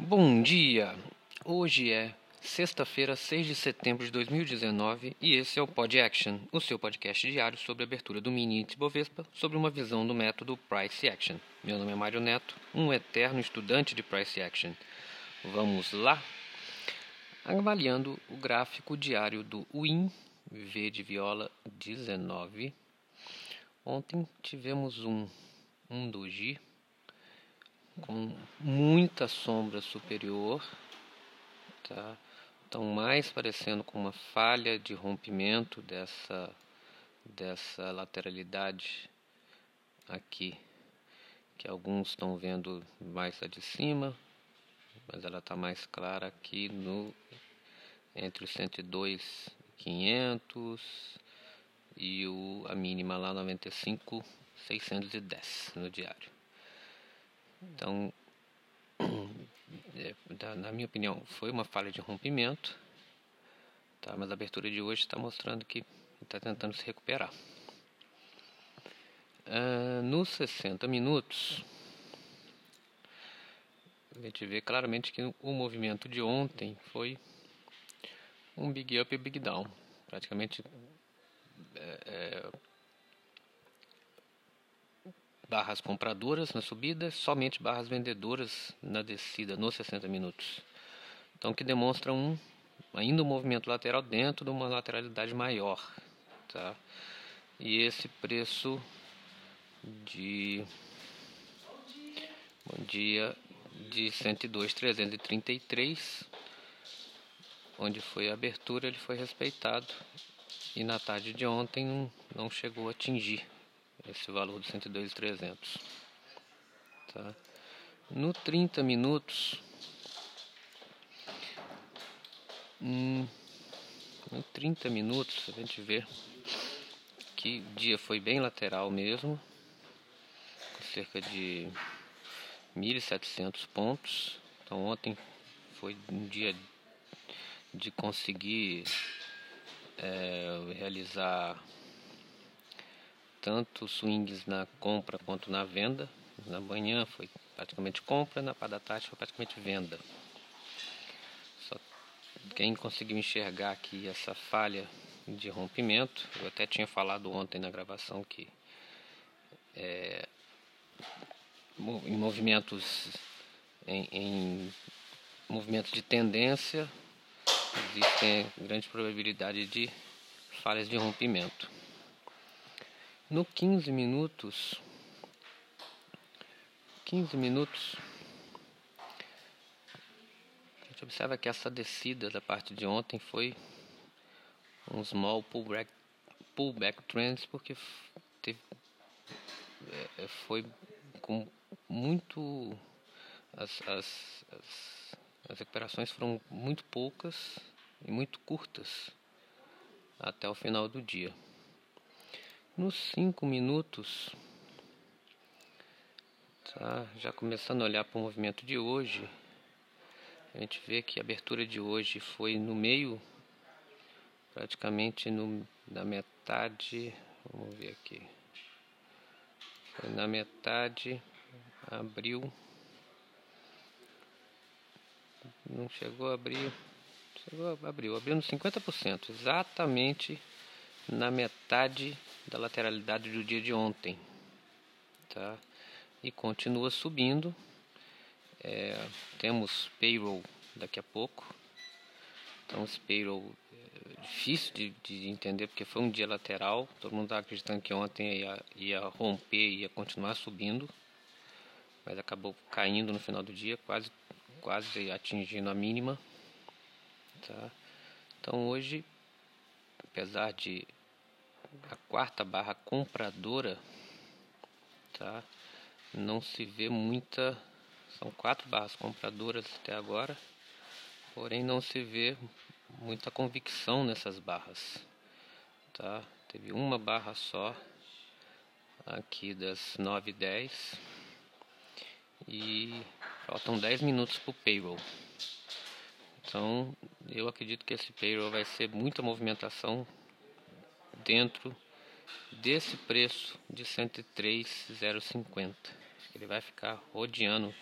Bom dia! Hoje é sexta-feira, 6 de setembro de 2019 e esse é o Pod Action, o seu podcast diário sobre a abertura do mini índice Bovespa sobre uma visão do método Price Action. Meu nome é Mário Neto, um eterno estudante de Price Action. Vamos lá? Avaliando o gráfico diário do WIN, V de viola 19. Ontem tivemos um, um doji com muita sombra superior, tá? Então mais parecendo com uma falha de rompimento dessa dessa lateralidade aqui, que alguns estão vendo mais a de cima, mas ela está mais clara aqui no entre os 102 500 e o a mínima lá 95 610 no diário. Então, é, na minha opinião, foi uma falha de rompimento, tá? mas a abertura de hoje está mostrando que está tentando se recuperar. Uh, nos 60 minutos, a gente vê claramente que o movimento de ontem foi um big up e big down. Praticamente é, é, barras compradoras na subida, somente barras vendedoras na descida nos 60 minutos. Então que demonstra um ainda um movimento lateral dentro de uma lateralidade maior, tá? E esse preço de bom dia de 102.333 onde foi a abertura ele foi respeitado e na tarde de ontem não, não chegou a atingir esse valor de 102,300. Tá? No 30 minutos, hum, no 30 minutos a gente vê que o dia foi bem lateral mesmo, cerca de 1.700 pontos. Então ontem foi um dia de conseguir é, realizar tanto swings na compra quanto na venda. Na manhã foi praticamente compra, na parte da tarde foi praticamente venda. Só quem conseguiu enxergar aqui essa falha de rompimento, eu até tinha falado ontem na gravação que é, em movimentos em, em movimentos de tendência existem grande probabilidade de falhas de rompimento. No 15 minutos, 15 minutos, a gente observa que essa descida da parte de ontem foi um small pullback, pullback trends, porque teve, é, é, foi com muito. As, as, as, as recuperações foram muito poucas e muito curtas até o final do dia. Nos cinco minutos, tá? já começando a olhar para o movimento de hoje, a gente vê que a abertura de hoje foi no meio, praticamente no, na metade, vamos ver aqui, foi na metade, abriu, não chegou a abrir, chegou a abrir, abriu nos 50%, exatamente na metade da lateralidade do dia de ontem, tá? E continua subindo. É, temos payroll daqui a pouco. Então esse payroll é difícil de, de, entender porque foi um dia lateral. Todo mundo estava acreditando que ontem ia, ia romper, ia continuar subindo, mas acabou caindo no final do dia, quase quase atingindo a mínima. Tá? Então hoje, apesar de a quarta barra compradora, tá? Não se vê muita, são quatro barras compradoras até agora, porém não se vê muita convicção nessas barras, tá? Teve uma barra só aqui das 9 e 10 e faltam 10 minutos para o payroll. Então, eu acredito que esse payroll vai ser muita movimentação dentro desse preço de 103,050. Ele vai ficar rodeando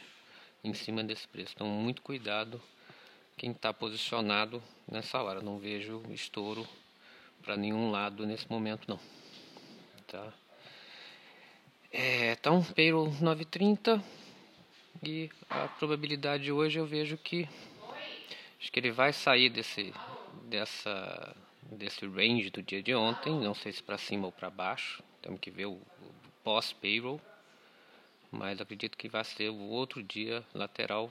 em cima desse preço. Então, muito cuidado quem está posicionado nessa hora. Não vejo estouro para nenhum lado nesse momento, não. Tá? É, então, payroll 930 e a probabilidade hoje eu vejo que acho que ele vai sair desse dessa desse range do dia de ontem, não sei se para cima ou para baixo, temos que ver o, o pós payroll, mas acredito que vai ser o outro dia lateral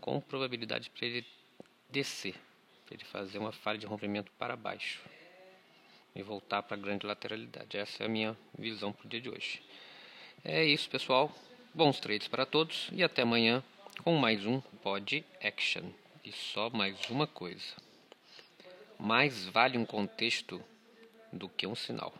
com probabilidade para ele descer, para ele fazer uma falha de rompimento para baixo e voltar para a grande lateralidade. Essa é a minha visão para o dia de hoje. É isso, pessoal. Bons trades para todos e até amanhã com mais um Pod Action. E só mais uma coisa: mais vale um contexto do que um sinal.